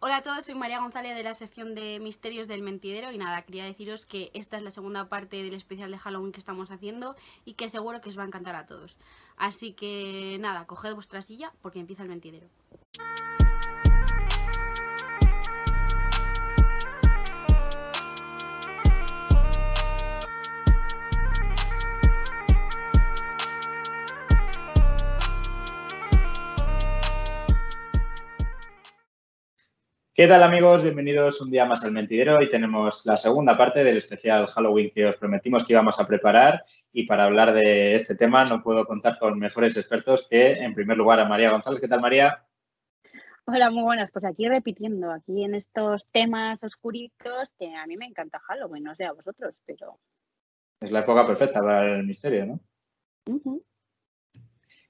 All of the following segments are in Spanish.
Hola a todos, soy María González de la sección de Misterios del Mentidero y nada, quería deciros que esta es la segunda parte del especial de Halloween que estamos haciendo y que seguro que os va a encantar a todos. Así que nada, coged vuestra silla porque empieza el mentidero. ¿Qué tal amigos? Bienvenidos un día más al Mentidero. Hoy tenemos la segunda parte del especial Halloween que os prometimos que íbamos a preparar y para hablar de este tema no puedo contar con mejores expertos que en primer lugar a María González. ¿Qué tal María? Hola, muy buenas. Pues aquí repitiendo, aquí en estos temas oscuritos que a mí me encanta Halloween, no sé a vosotros, pero... Es la época perfecta para el misterio, ¿no?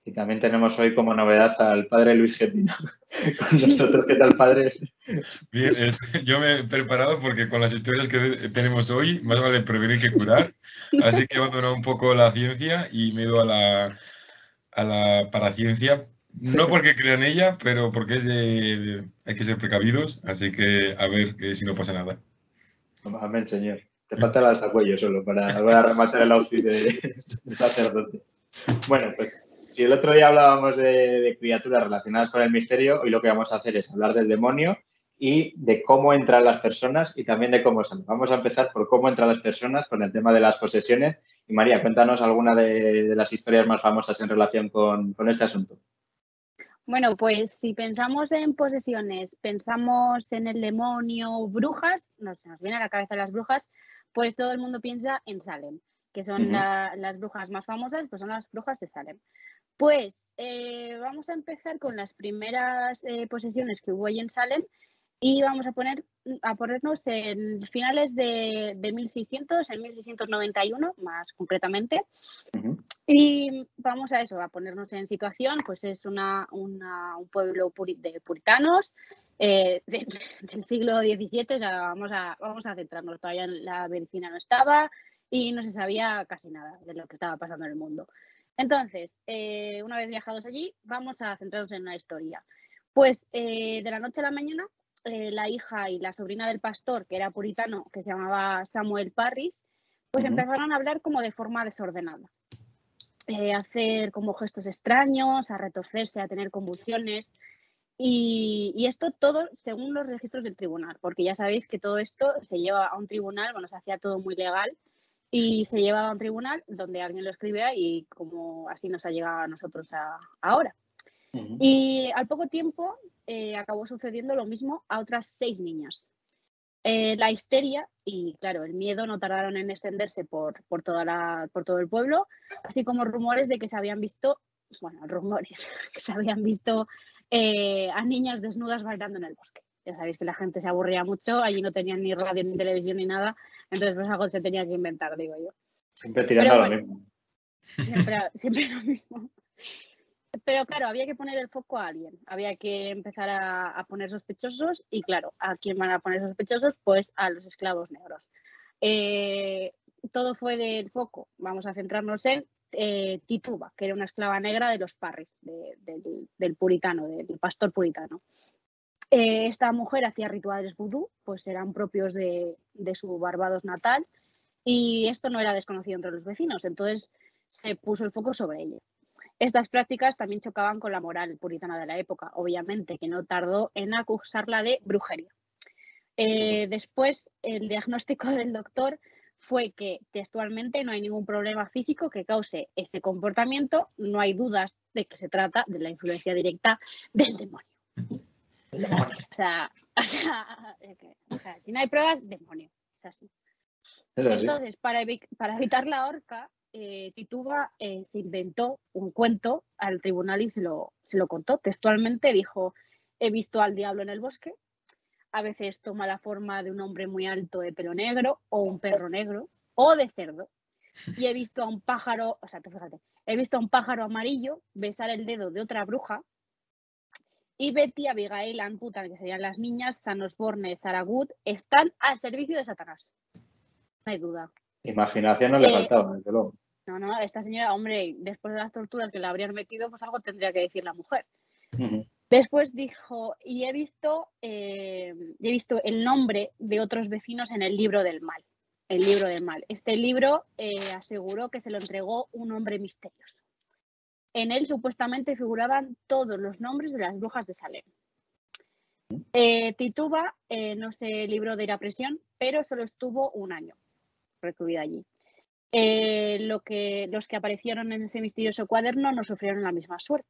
Y también tenemos hoy como novedad al padre Luis Getino con nosotros. ¿Qué tal, padre? Bien, eh, yo me he preparado porque con las historias que tenemos hoy, más vale prevenir que curar. Así que he abandonado un poco la ciencia y me he ido a la, a la paraciencia. No porque crea en ella, pero porque es de, hay que ser precavidos. Así que a ver que si no pasa nada. Amén, señor. Te falta el alzacuello solo para, para rematar el outfit de, de sacerdote. Bueno, pues si el otro día hablábamos de, criaturas relacionadas con el misterio, hoy lo que vamos a hacer es hablar del demonio y de cómo entran las personas y también de cómo salen. Vamos a empezar por cómo entran las personas con el tema de las posesiones. Y María, cuéntanos alguna de, las historias más famosas en relación con, este asunto. Bueno, pues si pensamos en posesiones, pensamos en el demonio, brujas, nos, nos viene a la cabeza las brujas, pues todo el mundo piensa en Salem, que son las brujas más famosas, pues son las brujas de Salem. Pues eh, vamos a empezar con las primeras eh, posesiones que hubo ahí en Salem y vamos a poner a ponernos en finales de, 1600, en 1691 más concretamente. Y vamos a eso, a ponernos en situación, pues es una, un pueblo de puritanos eh, del siglo XVII, vamos, a, vamos a centrarnos, todavía la medicina no estaba y no se sabía casi nada de lo que estaba pasando en el mundo. Entonces, eh, una vez viajados allí, vamos a centrarnos en una historia. Pues eh, de la noche a la mañana, eh, la hija y la sobrina del pastor, que era puritano, que se llamaba Samuel Parris, pues empezaron a hablar como de forma desordenada. a hacer como gestos extraños, a retorcerse, a tener convulsiones. Y, y, esto todo según los registros del tribunal, porque ya sabéis que todo esto se lleva a un tribunal, bueno, se hacía todo muy legal y se lleva a un tribunal donde alguien lo escribía y como así nos ha llegado a nosotros ahora. Y al poco tiempo eh, acabó sucediendo lo mismo a otras seis niñas. Eh, la histeria y, claro, el miedo no tardaron en extenderse por, por, toda la, por todo el pueblo, así como rumores de que se habían visto, bueno, rumores, que se habían visto eh, a niñas desnudas bailando en el bosque. Ya sabéis que la gente se aburría mucho, allí no tenían ni radio, ni televisión, ni nada, entonces, pues algo se tenía que inventar, digo yo. Siempre tirando a lo mismo. Siempre, lo mismo. Pero claro, había que poner el foco a alguien, había que empezar a, poner sospechosos y claro, ¿a quién van a poner sospechosos? Pues a los esclavos negros. Eh, todo fue del foco, vamos a centrarnos en eh, Tituba, que era una esclava negra de los Parris, del, puritano, del pastor puritano. Eh, esta mujer hacía rituales vudú, pues eran propios de, su Barbados natal y esto no era desconocido entre los vecinos, entonces se puso el foco sobre ella. Estas prácticas también chocaban con la moral puritana de la época, obviamente, que no tardó en acusarla de brujería. Eh, después, el diagnóstico del doctor fue que textualmente no hay ningún problema físico que cause ese comportamiento, no hay dudas de que se trata de la influencia directa del demonio. O sea, si no hay pruebas, demonio. Entonces, para, evitar la horca, eh, Tituba eh, se inventó un cuento al tribunal y se lo, se lo contó. Textualmente dijo, he visto al diablo en el bosque, a veces toma la forma de un hombre muy alto de pelo negro o un perro negro o de cerdo. Y he visto a un pájaro, o sea, fíjate, he visto a un pájaro amarillo besar el dedo de otra bruja y Betty, Abigail, Anputan, que serían las niñas, San Osborne, Saragut, están al servicio de Satanás. No hay duda. Imaginación no le eh, faltaba, desde luego. No, no, esta señora, hombre, después de las torturas que le habrían metido, pues algo tendría que decir la mujer. Después dijo, y he visto, eh, he visto el nombre de otros vecinos en el libro del mal. El libro del mal. Este libro eh, aseguró que se lo entregó un hombre misterioso. En él supuestamente figuraban todos los nombres de las brujas de Salem. Eh, Tituba eh, no se libró de ir a presión, pero solo estuvo un año recluida allí. Eh, lo que, los que aparecieron en ese misterioso cuaderno no sufrieron la misma suerte.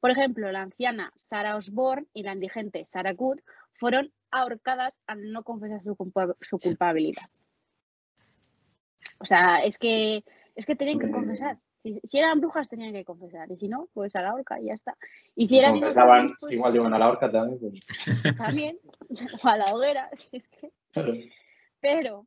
Por ejemplo, la anciana Sarah Osborne y la indigente Sarah Good fueron ahorcadas al no confesar su, culpa- su culpabilidad. O sea, es que, es que tenían que confesar. Si, si eran brujas tenían que confesar y si no, pues a la horca y ya está. Y si eran Confesaban, pues, igual iban a la horca también. Pues, también, o a la hoguera. si es que claro. pero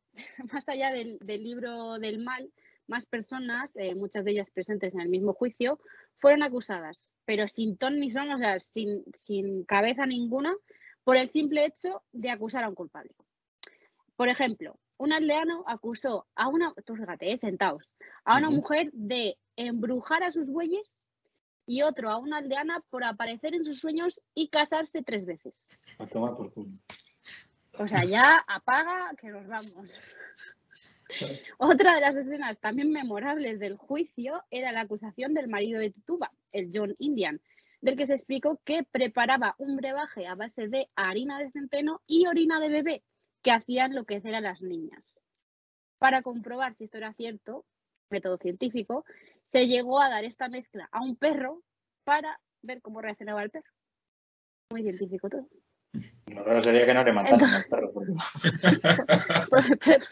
más allá del, del libro del mal, más personas, eh, muchas de ellas presentes en el mismo juicio, fueron acusadas, pero sin ton ni son, o sea, sin, sin cabeza ninguna, por el simple hecho de acusar a un culpable. Por ejemplo, un aldeano acusó a una, tú fíjate, eh, sentaos, a una mujer de embrujar a sus bueyes y otro a una aldeana por aparecer en sus sueños y casarse tres veces. A tomar por culo. O sea, ya apaga que nos vamos. Otra de las escenas también memorables del juicio era la acusación del marido de Tituba, el John Indian, del que se explicó que preparaba un brebaje a base de harina de centeno y orina de bebé que hacían enloquecer a las niñas. Para comprobar si esto era cierto, método científico, se llegó a dar esta mezcla a un perro para ver cómo reaccionaba el perro. Muy científico todo. Lo raro sería que no le matasen al perro. porque-.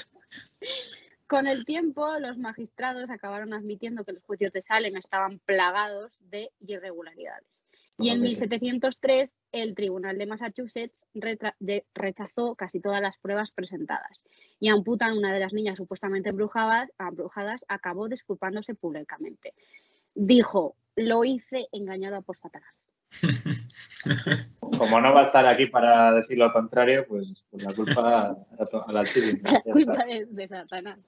Con el tiempo, los magistrados acabaron admitiendo que los juicios de Salem estaban plagados de irregularidades. Y en Como que sí. 1703, el Tribunal de Massachusetts rechazó casi todas las pruebas presentadas. Y Amputan, una de las niñas supuestamente embrujadas, embrujadas, acabó disculpándose públicamente. Dijo, lo hice engañada por Satanás. Como no va a estar aquí para decir lo contrario, pues, pues la culpa a. La está. culpa es de Satanás.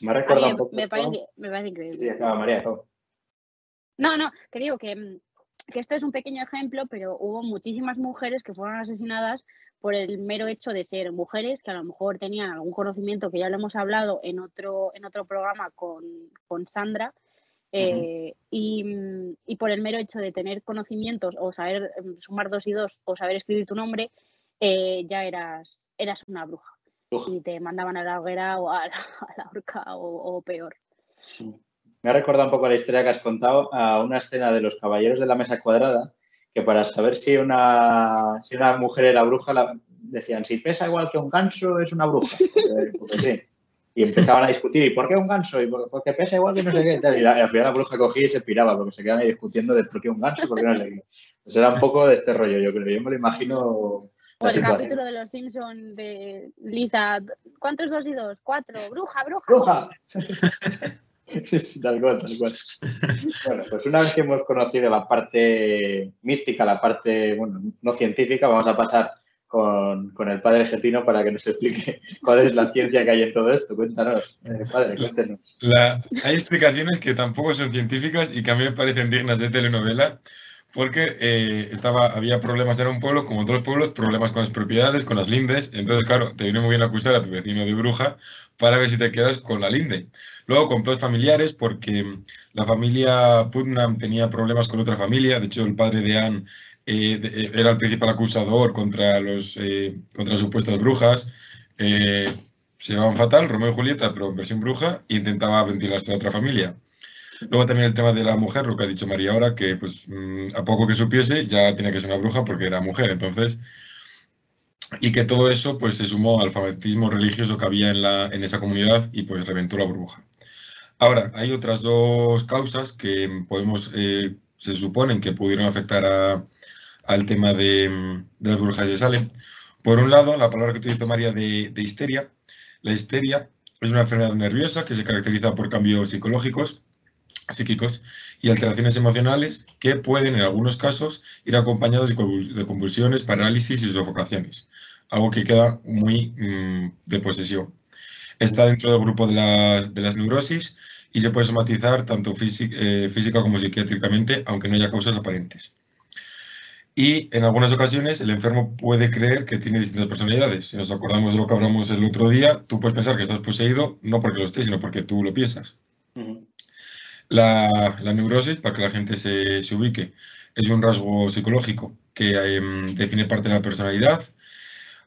Me recuerda un poco. me parece, me parece increíble. Sí, acaba María. No, no, que digo que, mm, que esto es un pequeño ejemplo, pero hubo muchísimas mujeres que fueron asesinadas por el mero hecho de ser mujeres que a lo mejor tenían algún conocimiento que ya lo hemos hablado en otro, en otro programa con, con Sandra. eh, y, y por el mero hecho de tener conocimientos o saber mm, sumar dos y dos o saber escribir tu nombre, eh, ya eras, eras una bruja. Uf. Y te mandaban a la hoguera o a la, a la horca o, o peor. Me ha recordado un poco la historia que has contado a una escena de los caballeros de la mesa cuadrada, que para saber si una, si una mujer era bruja, la- decían, si pesa igual que un ganso, es una bruja. Porque, porque sí. Y empezaban a discutir, ¿y por qué un ganso? ¿Y por, porque pesa igual que no sé qué? Y, la- y al final la bruja cogía y se piraba, porque se quedaban ahí discutiendo de por qué un ganso, por qué no sé qué. Pues era un poco de este rollo, yo creo. Yo me lo imagino O la el capítulo de los Simpsons de Lisa, ¿cuántos dos y dos? Cuatro, bruja, bruja. ¡Bruja! Tal cual, tal cual. Bueno, pues una vez que hemos conocido la parte mística, la parte, bueno, no científica, vamos a pasar con, con el padre argentino para que nos explique cuál es la ciencia que hay en todo esto. Cuéntanos, eh, padre, cuéntenos. La- hay explicaciones que tampoco son científicas y que a mí me parecen dignas de telenovela, porque eh, estaba, había problemas en un pueblo, como en los pueblos, problemas con las propiedades, con las lindes. Entonces, claro, te viene muy bien acusar a tu vecino de bruja para ver si te quedas con la linde. Luego, complots familiares, porque la familia Putnam tenía problemas con otra familia. De hecho, el padre de Anne eh, eh, era el principal acusador contra, los, eh, contra las supuestas brujas. Se llevaban fatal, Romeo y Julieta, pero en versión bruja, e intentaba ventilarse a otra familia. Luego también el tema de la mujer, lo que ha dicho María ahora, que pues mm, a poco que supiese ya tenía que ser una bruja porque era mujer, entonces, y que todo eso pues se sumó al fanatismo religioso que había en, la, en esa comunidad y pues reventó la burbuja. Ahora, hay otras dos causas que podemos, eh, se suponen que pudieron afectar a- al tema de, mm, de las burbujas de Salem. Por un lado, la palabra que utilizó María de, de histeria. La histeria es una enfermedad nerviosa que se caracteriza por cambios psicológicos, psíquicos y alteraciones emocionales que pueden, en algunos casos, ir acompañados de convul- de convulsiones, parálisis y sofocaciones. Algo que queda muy mm, de posesión. Está dentro del grupo de las, neurosis y se puede somatizar tanto eh, física como psiquiátricamente, aunque no haya causas aparentes. Y en algunas ocasiones el enfermo puede creer que tiene distintas personalidades. Si nos acordamos de lo que hablamos el otro día, tú puedes pensar que estás poseído no porque lo estés, sino porque tú lo piensas. La, neurosis, para que la gente se, se, ubique, es un rasgo psicológico que eh, define parte de la personalidad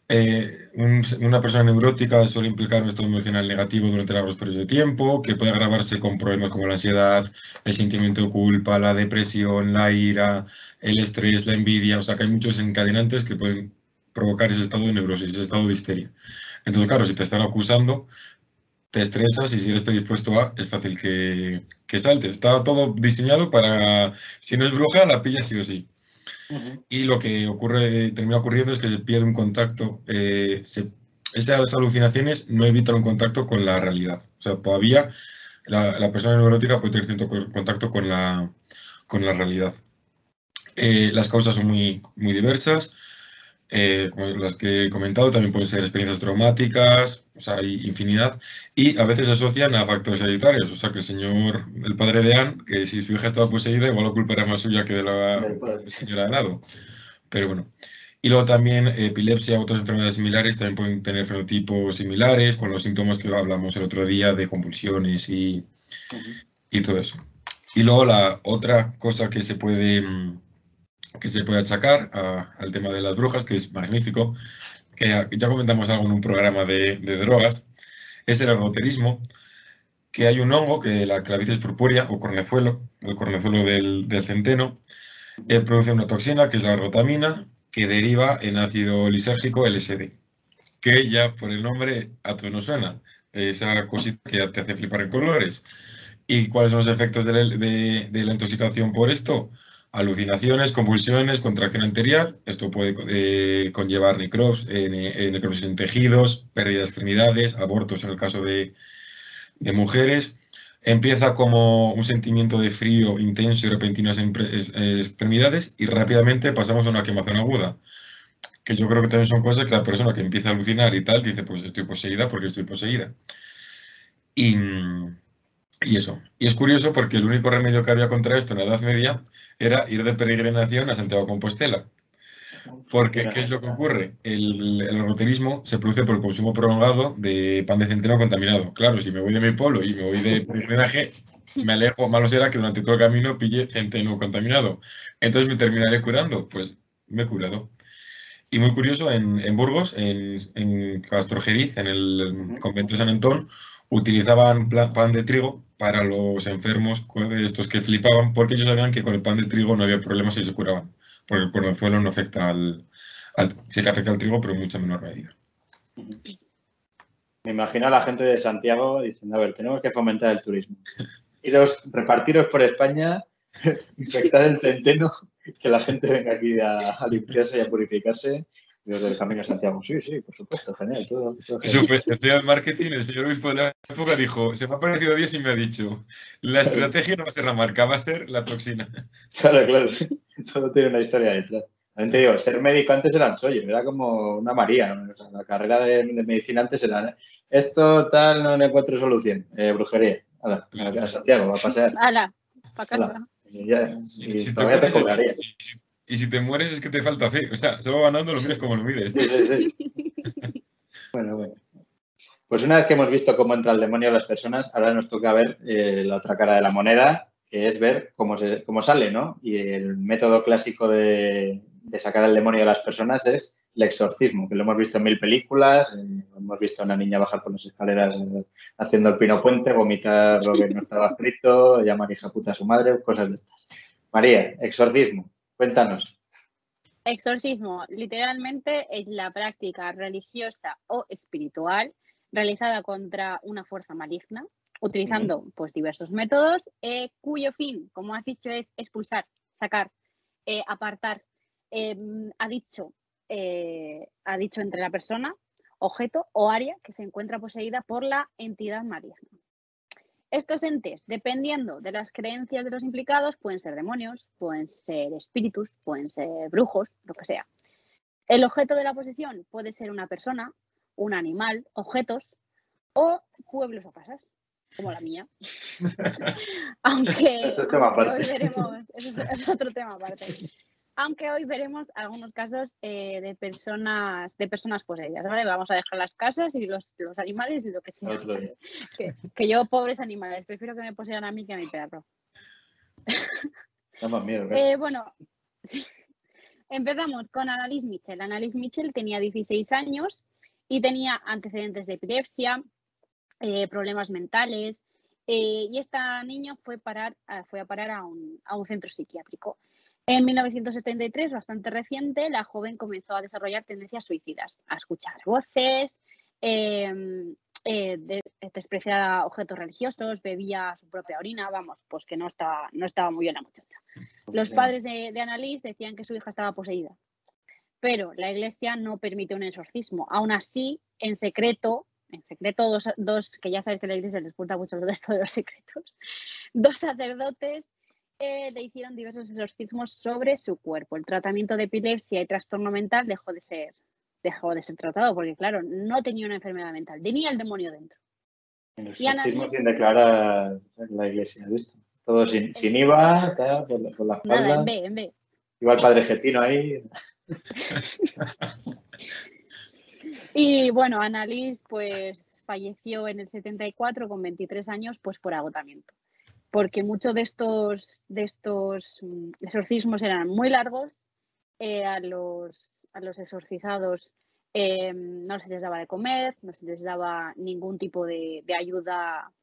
eh, una persona neurótica suele implicar un estado emocional negativo durante largos periodos de tiempo, que puede agravarse con problemas como la ansiedad, el sentimiento de culpa, la depresión, la ira, el estrés, la envidia. O sea, que hay muchos encadenantes que pueden provocar ese estado de neurosis, ese estado de histeria. Entonces, claro, si te están acusando, te estresas y si eres predispuesto a, es fácil que, que saltes. Está todo diseñado para, si no es bruja, la pilla sí o sí. Y lo que ocurre, termina ocurriendo es que se pierde un contacto. Eh, esas alucinaciones no evitan un contacto con la realidad. O sea, todavía la, persona neurótica puede tener cierto contacto con la, con la realidad. Eh, las causas son muy, muy diversas. Eh, como las que he comentado, también pueden ser experiencias traumáticas, o sea, hay infinidad, y a veces se asocian a factores hereditarios, o sea, que el señor, el padre de Anne, que si su hija estaba poseída, igual la culpa era más suya que de la señora de lado. Pero bueno. Y luego también epilepsia, otras enfermedades similares también pueden tener fenotipos similares, con los síntomas que hablamos el otro día de convulsiones y, y todo eso. Y luego la otra cosa que se puede mm, que se puede achacar al tema de las brujas, que es magnífico, que ya, comentamos algo en un programa de, drogas, es el ergoterismo, que hay un hongo, que la clavicis purpúrea o cornezuelo, el cornezuelo del, centeno, eh, produce una toxina que es la ergotamina, que deriva en ácido lisérgico LSD, que ya por el nombre a todos nos suena, esa cosita que te hace flipar en colores. ¿Y cuáles son los efectos de la intoxicación por esto? Alucinaciones, convulsiones, contracción anterior. Esto puede eh, conllevar necrops, eh, eh, necrosis en tejidos, pérdida de extremidades, abortos en el caso de, mujeres. Empieza como un sentimiento de frío intenso y repentino en extremidades y rápidamente pasamos a una quemazón aguda. Que yo creo que también son cosas que la persona que empieza a alucinar y tal dice, pues estoy poseída porque estoy poseída. Y, y eso. Y es curioso porque el único remedio que había contra esto en la Edad Media era ir de peregrinación a Santiago de Compostela. Porque, ¿qué es lo que ocurre? El, el se produce por el consumo prolongado de pan de centeno contaminado. Claro, si me voy de mi pueblo y me voy de peregrinaje, me alejo, malo será que durante todo el camino pille centeno contaminado. Entonces me terminaré curando. Pues me he curado. Y muy curioso, en, Burgos, en, en Castrojeriz, en el convento de San Antón, utilizaban pan de trigo para los enfermos, estos que flipaban, porque ellos sabían que con el pan de trigo no había problemas y se curaban, porque el cornezuelo no afecta al, sí que afecta al trigo, pero en mucha menor medida. Me imagino a la gente de Santiago diciendo, a ver, tenemos que fomentar el turismo. Y los repartiros por España, infectar el centeno, que la gente venga aquí a limpiarse y a purificarse desde el Camino de Santiago. Sí, sí, por supuesto, genial. Todo, todo genial. Eso marketing, el señor obispo de la época dijo, se me ha parecido Dios y me ha dicho, la estrategia no va a ser la marca, va a ser la toxina. Claro, claro, todo tiene una historia detrás. También te digo, ser médico antes era un chollo, era como una María. la carrera de, medicina antes era, esto tal, no encuentro solución, eh, brujería. Hala, a Santiago, va a pasar. Hala, para casa. Y ya, y si todavía te cobraría. Y si te mueres es que te falta fe. O sea, se va ganando, lo mires como lo mires. Sí, sí, sí. bueno, bueno. Pues una vez que hemos visto cómo entra el demonio a las personas, ahora nos toca ver eh, la otra cara de la moneda, que es ver cómo, se, cómo sale, ¿no? Y el método clásico de, sacar el demonio de las personas es el exorcismo, que lo hemos visto en mil películas, eh, hemos visto a una niña bajar por las escaleras eh, haciendo el pino puente, vomitar lo que no estaba escrito, llamar hija puta a su madre, cosas de estas. María, exorcismo. Cuéntanos. Exorcismo literalmente es la práctica religiosa o espiritual realizada contra una fuerza maligna, utilizando pues, diversos métodos, eh, cuyo fin, como has dicho, es expulsar, sacar, eh, apartar. Em, ha, dicho, eh, ha dicho entre la persona, objeto o área que se encuentra poseída por la entidad maligna. Estos entes, dependiendo de las creencias de los implicados, pueden ser demonios, pueden ser espíritus, pueden ser brujos, lo que sea. El objeto de la posesión puede ser una persona, un animal, objetos o pueblos o casas, como la mía. Aunque es, tema veremos, es, otro tema aparte. Aunque hoy veremos algunos casos eh, de personas de personas poseídas, ¿vale? Vamos a dejar las casas y los, los animales y lo que sea. Día. Que, que yo, pobres animales, prefiero que me posean a mí que a mi perro. Da más miedo. Eh, bueno, sí. empezamos con Annalise Mitchell. Annalise Mitchell tenía 16 años y tenía antecedentes de epilepsia, eh, problemas mentales, y esta niña fue, parar, a- fue a parar a un, a un centro psiquiátrico. En 1973, bastante reciente, la joven comenzó a desarrollar tendencias suicidas, a escuchar voces, eh, eh, de- despreciaba objetos religiosos, bebía su propia orina, vamos, pues que no estaba, no estaba muy bien la muchacha. Los padres de, de Annalise decían que su hija estaba poseída, pero la iglesia no permite un exorcismo. Aún así, en secreto, en secreto, dos, dos que ya sabes que la iglesia les gusta mucho de esto de los secretos, dos sacerdotes eh, le hicieron diversos exorcismos sobre su cuerpo. El tratamiento de epilepsia y trastorno mental dejó de ser, dejó de ser tratado porque, claro, no tenía una enfermedad mental, tenía el demonio dentro. En el exorcismo sin declarar la iglesia, ¿viste? Todo sin, sin IVA, por, la, por la Nada, en B, en B. Iba el padre Getino ahí. Y bueno, Annalise pues falleció en el 74 con 23 años pues por agotamiento. Porque muchos de estos, de estos mm, exorcismos eran muy largos, eh, a, los, a los exorcizados eh, no se les daba de comer, no se les daba ningún tipo de, ayuda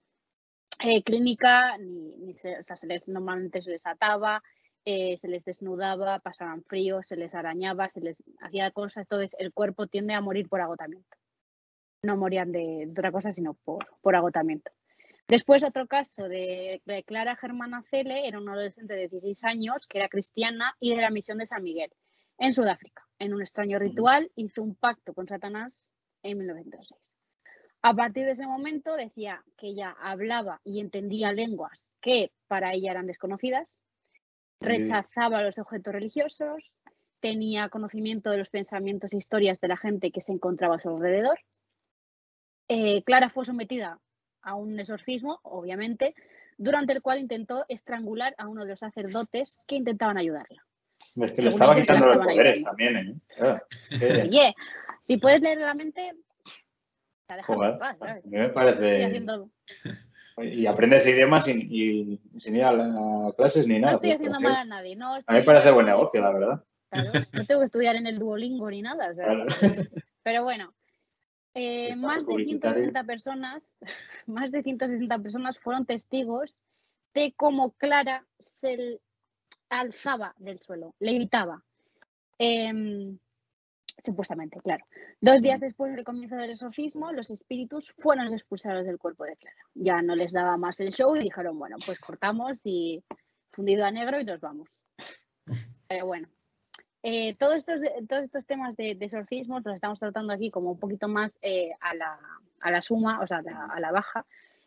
eh, clínica, ni, se, normalmente se les ataba, eh, se les desnudaba, pasaban frío, se les arañaba, se les hacía cosas, entonces el cuerpo tiende a morir por agotamiento. No morían de, de otra cosa, sino por, por agotamiento. Después otro caso de, de Clara Germana Cele, era una adolescente de 16 años que era cristiana y de la misión de San Miguel, en Sudáfrica. En un extraño ritual hizo un pacto con Satanás en 1906. A partir de ese momento decía que ella hablaba y entendía lenguas que para ella eran desconocidas, rechazaba los objetos religiosos, tenía conocimiento de los pensamientos e historias de la gente que se encontraba a su alrededor. Eh, Clara fue sometida a un exorcismo, obviamente, durante el cual intentó estrangular a uno de los sacerdotes que intentaban ayudarla. Es que le estaba la quitando los poderes también, ¿eh? Claro, Oye, si puedes leer la mente, te deja joder, en paz, a ¿sabes? mí me Estoy parece... haciendo- Y aprendes idiomas sin, y, sin ir a, la- a clases ni no nada. estoy pues, haciendo mal a nadie. No a mí estoy- me parece buen negocio, la verdad. Claro, no tengo que estudiar en el Duolingo ni nada. o sea, Claro. Pero bueno, eh, más de publicitario. 160 personas, más de 160 personas fueron testigos de cómo Clara se alzaba del suelo, levitaba. Em, supuestamente, claro. Dos días después del comienzo del exorcismo, los espíritus fueron expulsados del cuerpo de Clara. Ya no les daba más el show y dijeron, bueno, pues cortamos y fundido a negro y nos vamos. Pero bueno, eh, todos, estos, todos estos temas de, de exorcismos los estamos tratando aquí como un poquito más eh, a, la, a la suma, o sea, a la, a la baja.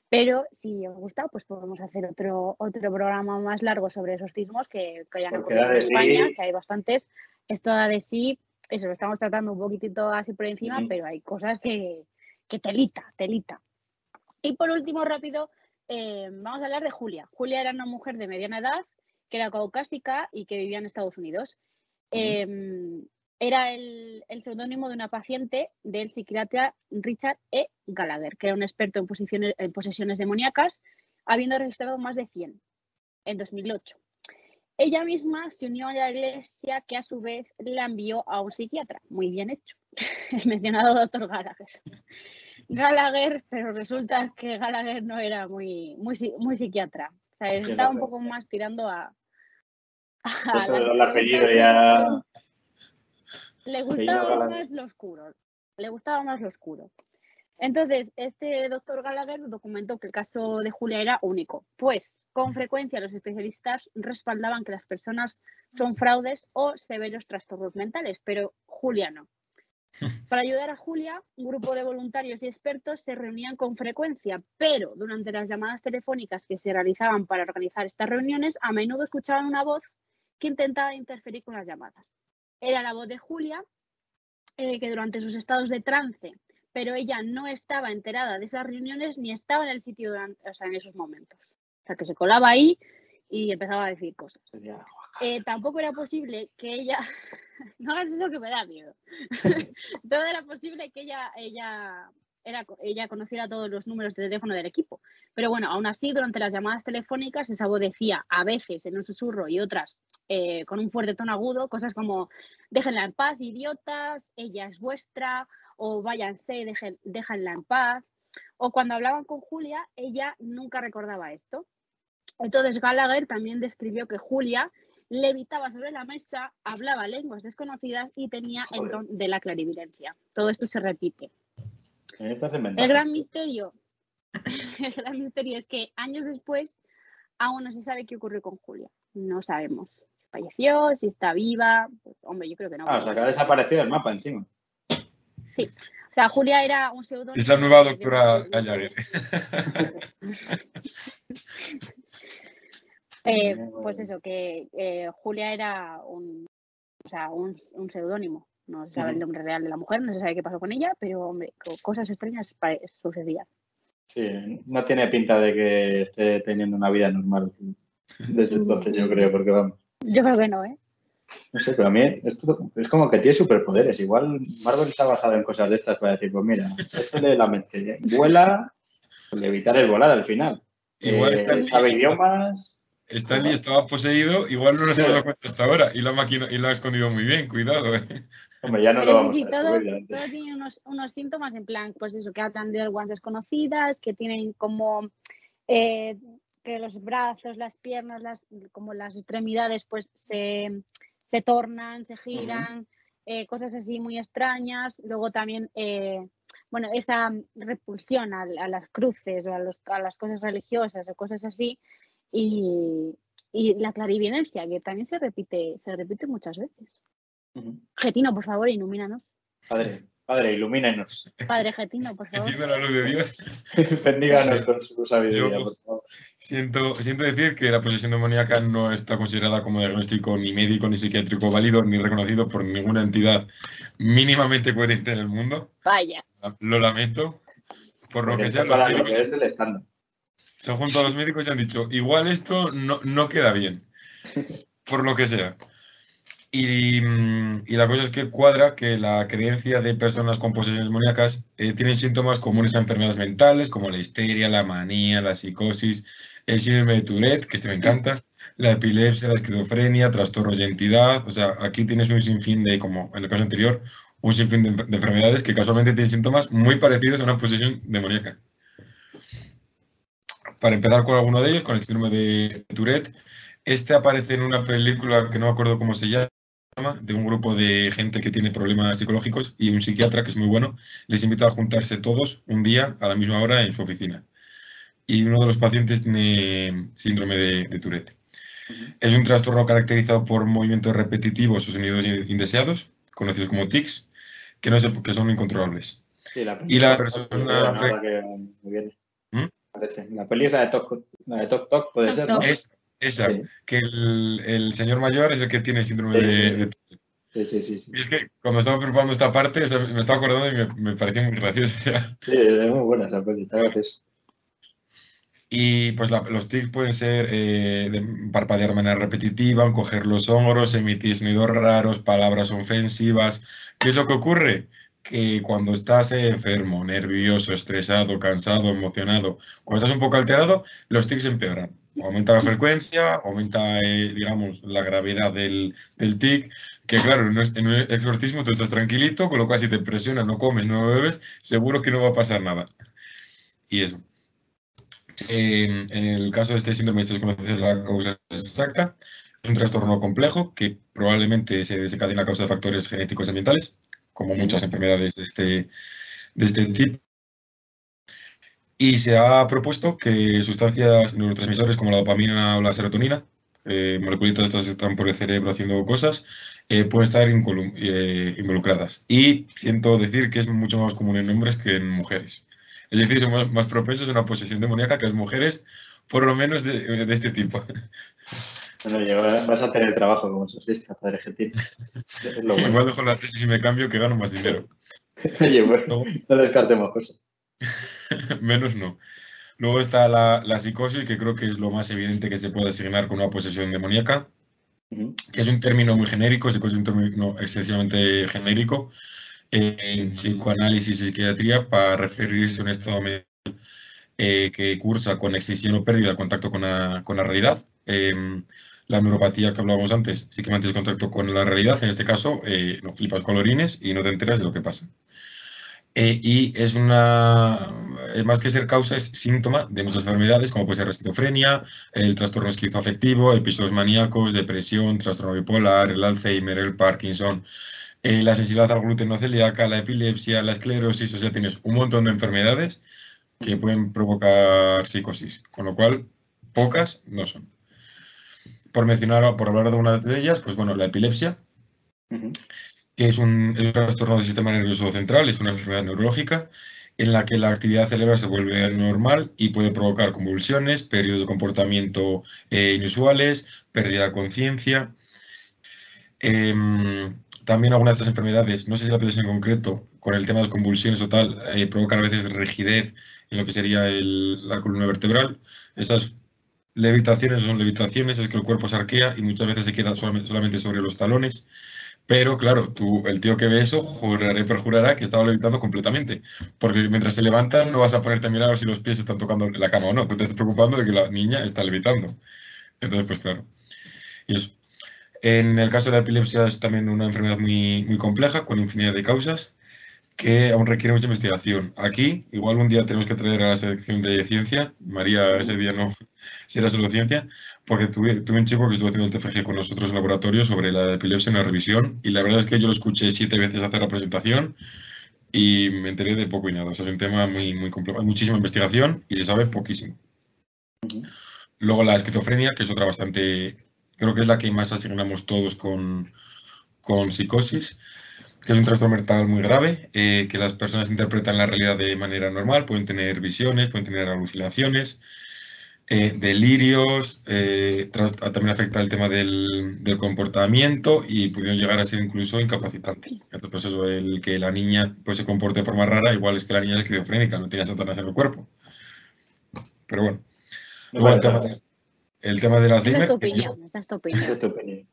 Pero si os gusta, pues podemos hacer otro, otro programa más largo sobre exorcismos que, que ya no en España, sí. que hay bastantes. Esto da de sí, eso lo estamos tratando un poquitito así por encima, pero hay cosas que, que telita, telita. Y por último, rápido, eh, vamos a hablar de Julia. Julia era una mujer de mediana edad, que era caucásica y que vivía en Estados Unidos. Eh, era el, el seudónimo de una paciente del psiquiatra Richard E. Gallagher, que era un experto en, posiciones, en posesiones demoníacas, habiendo registrado más de 100 en 2008. Ella misma se unió a la iglesia que a su vez la envió a un psiquiatra. Muy bien hecho. El mencionado doctor Gallagher. Gallagher, pero resulta que Gallagher no era muy, muy, muy psiquiatra. O sea, estaba un poco más tirando a... le apellido gustaba- ya. le Apellido gustaba Gallagher. más lo oscuro. Le gustaba más lo oscuro. Entonces, este doctor Gallagher documentó que el caso de Julia era único, pues con frecuencia los especialistas respaldaban que las personas son fraudes o severos trastornos mentales, pero Julia no. Para ayudar a Julia, un grupo de voluntarios y expertos se reunían con frecuencia, pero durante las llamadas telefónicas que se realizaban para organizar estas reuniones, a menudo escuchaban una voz que intentaba interferir con las llamadas. Era la voz de Julia, eh, que durante sus estados de trance, pero ella no estaba enterada de esas reuniones ni estaba en el sitio durante- o sea, en esos momentos. O sea, que se colaba ahí y empezaba a decir cosas. Sería, "Guau, eh, tampoco era posible que ella, no hagas eso que me da miedo, todo era posible que ella, ella, era, ella conociera todos los números de teléfono del equipo. Pero bueno, aún así, durante las llamadas telefónicas, esa voz decía a veces en un susurro y otras eh, con un fuerte tono agudo, cosas como déjenla en paz, idiotas, ella es vuestra, o váyanse, dejen, déjenla en paz. O cuando hablaban con Julia, ella nunca recordaba esto. Entonces Gallagher también describió que Julia levitaba sobre la mesa, hablaba lenguas desconocidas y tenía el don de la clarividencia. Todo esto se repite. El gran misterio, el gran misterio es que años después aún no se sabe qué ocurrió con Julia. No sabemos. Falleció, si está viva. Pues, hombre, yo creo que no. Ah, o sea, que ha desaparecido el mapa encima. Sí. O sea, Julia era un pseudónimo. Es la nueva doctora Gallagher. Eh, pues eso, que eh, Julia era un, o sea, un, un seudónimo. No se sabe el nombre real de la mujer, no se sabe qué pasó con ella, pero hombre, cosas extrañas sucedían. Sí, no tiene pinta de que esté teniendo una vida normal desde entonces, yo creo, porque vamos. Yo creo que no, ¿eh? No sé, pero a mí esto es como que tiene superpoderes. Igual Marvel está basado en cosas de estas para decir, pues mira, esto de la mente, vuela, pues evitar el volar al final. Igual eh, sabe idiomas. Stanley estaba poseído, igual no nos hemos dado cuenta hasta ahora y la máquina y lo ha escondido muy bien, cuidado. ¿eh? Hombre, ya no lo vamos a todo, todo tiene unos, unos, síntomas en plan, pues eso, que hablan de algunas desconocidas, que tienen como eh, que los brazos, las piernas, las, como las extremidades, pues se, se tornan, se giran, eh, cosas así muy extrañas. Luego también, eh, bueno, esa repulsión a, a, las cruces o a, los, a las cosas religiosas o cosas así y, y la clarividencia, que también se repite, se repite muchas veces. Getino, por favor, ilumínanos. Padre, Padre, ilumínenos. Padre Getino, por favor. Siento la luz de Dios. Bendíganos con su sabiduría, por favor. Siento, siento decir que la posesión demoníaca no está considerada como diagnóstico ni médico, ni psiquiátrico válido, ni reconocido por ninguna entidad mínimamente coherente en el mundo. Vaya. Lo lamento. Por lo que sea, los médicos, es el estándar se han juntado los médicos y han dicho, igual esto no, no queda bien, por lo que sea. Y, la cosa es que cuadra que la creencia de personas con posesiones demoníacas eh, tienen síntomas comunes a enfermedades mentales, como la histeria, la manía, la psicosis, el síndrome de Tourette, que este me encanta, la epilepsia, la esquizofrenia, trastornos de entidad. O sea, aquí tienes un sinfín de, como en el caso anterior, un sinfín de, de enfermedades que casualmente tienen síntomas muy parecidos a una posesión demoníaca para empezar con alguno de ellos, con el síndrome de Tourette, este aparece en una película que no me acuerdo cómo se llama, de un grupo de gente que tiene problemas psicológicos y un psiquiatra que es muy bueno, les invita a juntarse todos un día a la misma hora en su oficina. Y uno de los pacientes tiene síndrome de, Tourette. Es un trastorno caracterizado por movimientos repetitivos o sonidos indeseados, conocidos como tics, que no que son incontrolables. y la persona... La peli es la de la de Tok, puede ser, ¿no? Es, esa, que el, el, señor mayor es el que tiene síndrome de, Sí, sí, sí, Y es que cuando estaba preparando esta parte, o sea, me estaba acordando y me, me parecía muy gracioso. Sí, es muy buena esa peli, está graciosa. Y pues la, los tics pueden ser eh, de parpadear de manera repetitiva, coger los hombros, emitir sonidos raros, palabras ofensivas. ¿Qué es lo que ocurre? Que cuando estás enfermo, nervioso, estresado, cansado, emocionado, cuando estás un poco alterado, los tics empeoran. Aumenta la frecuencia, aumenta, eh, digamos, la gravedad del, del, tic, que claro, en un exorcismo tú estás tranquilito, con lo cual si te presiona, no comes, no bebes, seguro que no va a pasar nada. Y eso. En, el caso de este síndrome, esto es la causa exacta, un trastorno complejo que probablemente se desencadena a causa de factores genéticos ambientales, como muchas enfermedades de este, de este tipo. Y se ha propuesto que sustancias neurotransmisores como la dopamina o la serotonina, eh, moleculitas estas están por el cerebro haciendo cosas, eh, pueden estar eh, involucradas. Y siento decir que es mucho más común en hombres que en mujeres. Es decir, somos más propensos a una posesión demoníaca que las mujeres, por lo menos de este tipo. Bueno, vas a tener trabajo como socialista, padre argentino. Igual dejo la tesis y me cambio que gano más dinero. Oye, bueno, no descartemos cosas. Menos no. Luego está la, la, psicosis, que creo que es lo más evidente que se puede asignar con una posesión demoníaca. que es un término muy genérico, es un término excesivamente genérico en psicoanálisis y psiquiatría para referirse a un estado mental eh, que cursa con extinción o pérdida de contacto con la, con la realidad. Em, la neuropatía que hablábamos antes sí que mantienes contacto con la realidad, en este caso eh, no flipas colorines y no te enteras de lo que pasa. Eh, y es una, más que ser causa, es síntoma de muchas enfermedades, como puede ser la esquizofrenia, el trastorno esquizoafectivo, episodios maníacos, depresión, trastorno bipolar, el Alzheimer, el Parkinson, eh, la sensibilidad al gluten no celíaca, la epilepsia, la esclerosis, o sea, tienes un montón de enfermedades que pueden provocar psicosis, con lo cual pocas no son. Por mencionar, por hablar de una de ellas, pues bueno, la epilepsia, que es un, trastorno del sistema nervioso central, es una enfermedad neurológica en la que la actividad cerebral se vuelve normal y puede provocar convulsiones, periodos de comportamiento eh, inusuales, pérdida de conciencia. Em, también algunas de estas enfermedades, no sé si la epilepsia en concreto, con el tema de las convulsiones o tal, eh, provocan a veces rigidez en lo que sería la columna vertebral. Esas levitaciones son levitaciones, es que el cuerpo se arquea y muchas veces se queda solamente sobre los talones. Pero claro, tú, el tío que ve eso, jurará y perjurará que estaba levitando completamente. Porque mientras se levanta, no vas a ponerte a mirar si los pies están tocando la cama o no. Tú te estás preocupando de que la niña está levitando. Entonces, pues claro. Y eso. En el caso de la epilepsia es también una enfermedad muy, muy compleja, con infinidad de causas, que aún requiere mucha investigación. Aquí, igual un día tenemos que traer a la sección de ciencia. María ese día no, si era solo ciencia, porque tuve, tuve un chico que estuvo haciendo el TFG con nosotros en laboratorio sobre la epilepsia en la revisión y la verdad es que yo lo escuché siete veces hacer la presentación y me enteré de poco y nada. O sea, es un tema muy, muy complejo. Hay muchísima investigación y se sabe poquísimo. Luego la esquizofrenia, que es otra bastante, creo que es la que más asignamos todos con, con psicosis, que es un trastorno mental muy grave, eh, que las personas interpretan la realidad de manera normal, pueden tener visiones, pueden tener alucinaciones, eh, delirios, eh, también afecta el tema del, comportamiento y pudieron llegar a ser incluso incapacitante. Entonces, pues eso, el que la niña pues, se comporte de forma rara, igual es que la niña es esquizofrénica, no tiene satanás en el cuerpo. Pero bueno. el, tema de, el tema del Alzheimer... Esa es tu opinión, esa es tu opinión. Esa es tu opinión.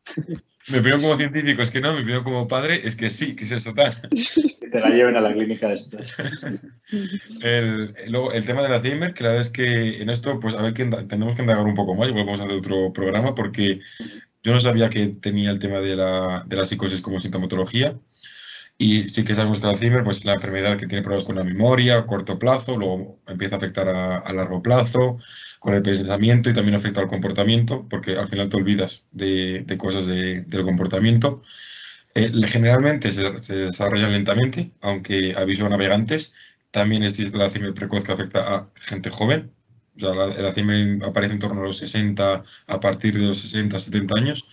Mi opinión como científico es que no, mi opinión como padre es que sí, que es el satán. te la lleven a la clínica de el, luego, el tema del Alzheimer, que la verdad es que en esto, pues a ver, que tenemos que indagar un poco más, igual vamos a hacer otro programa, porque yo no sabía que tenía el tema de la, de la psicosis como sintomatología. Y sí que sabemos que el Alzheimer pues, es la enfermedad que tiene problemas con la memoria a corto plazo, luego empieza a afectar a, largo plazo, con el pensamiento y también afecta al comportamiento, porque al final te olvidas de, de cosas de, del comportamiento. Eh, generalmente se, se, desarrolla lentamente, aunque aviso a navegantes. También existe el Alzheimer precoz que afecta a gente joven. O sea, el Alzheimer aparece en torno a los 60, a partir de los 60, 70 años,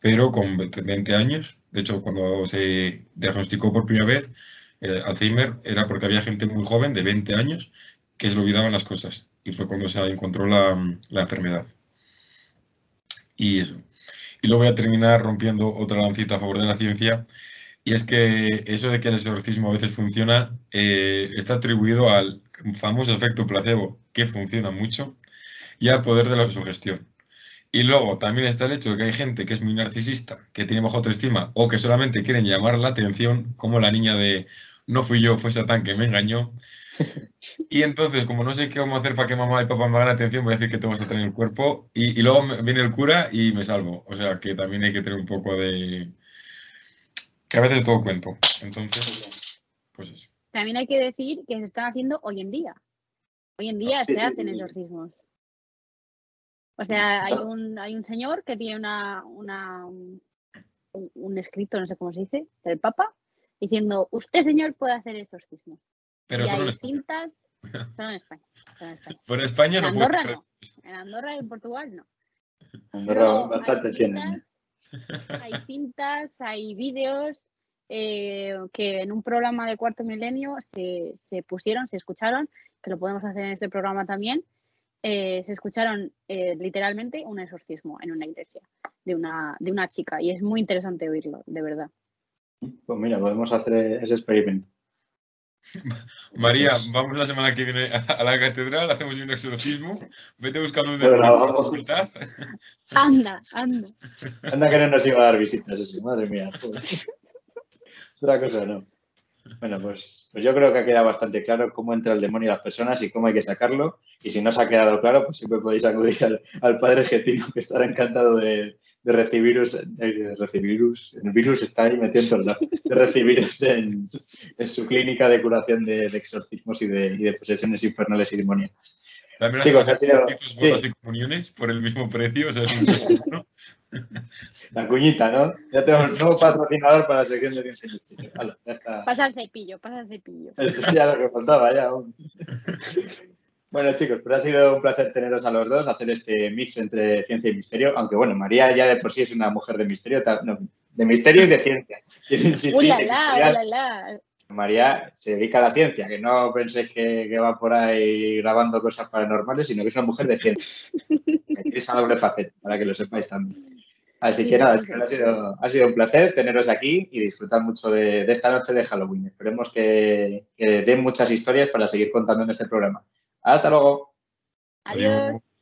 pero con 20 años. De hecho, cuando se diagnosticó por primera vez el Alzheimer era porque había gente muy joven, de 20 años, que se olvidaban las cosas. Y fue cuando se encontró la, la enfermedad. Y eso. Y luego voy a terminar rompiendo otra lancita a favor de la ciencia. Y es que eso de que el exorcismo a veces funciona eh, está atribuido al famoso efecto placebo, que funciona mucho, y al poder de la sugestión. Y luego también está el hecho de que hay gente que es muy narcisista, que tiene baja autoestima o que solamente quieren llamar la atención, como la niña de no fui yo, fue Satán que me engañó, y entonces, como no sé qué vamos a hacer para que mamá y papá me hagan atención, voy a decir que tengo que tener el cuerpo. Y, y, luego viene el cura y me salvo. O sea, que también hay que tener un poco de... Que a veces todo cuento. Entonces, pues eso. También hay que decir que se están haciendo hoy en día. Hoy en día se hacen exorcismos. O sea, hay un, hay un señor que tiene una, una un, un, escrito, no sé cómo se dice, del Papa, diciendo, usted señor puede hacer exorcismos. Pero y solo hay en España. cintas, solo en España. Solo en España. Fuera de España En no puedo Andorra no. En Andorra y en Portugal no. Andorra bastante hay tienen. cintas, hay cintas, hay vídeos eh, que en un programa de cuarto milenio se, se pusieron, se escucharon, que lo podemos hacer en este programa también, eh, se escucharon eh, literalmente un exorcismo en una iglesia de una, de una chica y es muy interesante oírlo, de verdad. Pues mira, podemos hacer ese experimento. María, vamos la semana que viene a la catedral, hacemos un exorcismo, vete buscando un facultad. Anda, anda. Anda que no nos iba a dar visitas, eso, madre mía. joder. Otra cosa no. Bueno, pues, pues yo creo que ha quedado bastante claro cómo entra el demonio a las personas y cómo hay que sacarlo. Y si no os ha quedado claro, pues siempre podéis acudir al, padre Getino, que estará encantado de, de recibiros, eh, el virus está ahí lados, de recibiros en, en su clínica de curación de, de exorcismos y de, y de posesiones infernales y demoníacas. También Chicos, ha sido- bodas sí. y comuniones por el mismo precio, o sea, es un precio bueno. La cuñita, ¿no? Ya tenemos un nuevo patrocinador para la sección de ciencia y misterio. Hala, ya está. Pasa el cepillo, pasa el cepillo. Esto es ya lo que faltaba, ya. aún. Bueno, chicos, pues ha sido un placer teneros a los dos, hacer este mix entre ciencia y misterio, aunque bueno, María ya de por sí es una mujer de misterio, no, de misterio y de ciencia. ¡Ulala, ulala! María se dedica a la ciencia, que no penséis que, que va por ahí grabando cosas paranormales, sino que es una mujer de ciencia. Esa doble faceta, para que lo sepáis también. Así Sí, que nada, ha sido, ha sido un placer teneros aquí y disfrutar mucho de, de esta noche de Halloween. Esperemos que, que den muchas historias para seguir contando en este programa. Hasta luego. Adiós.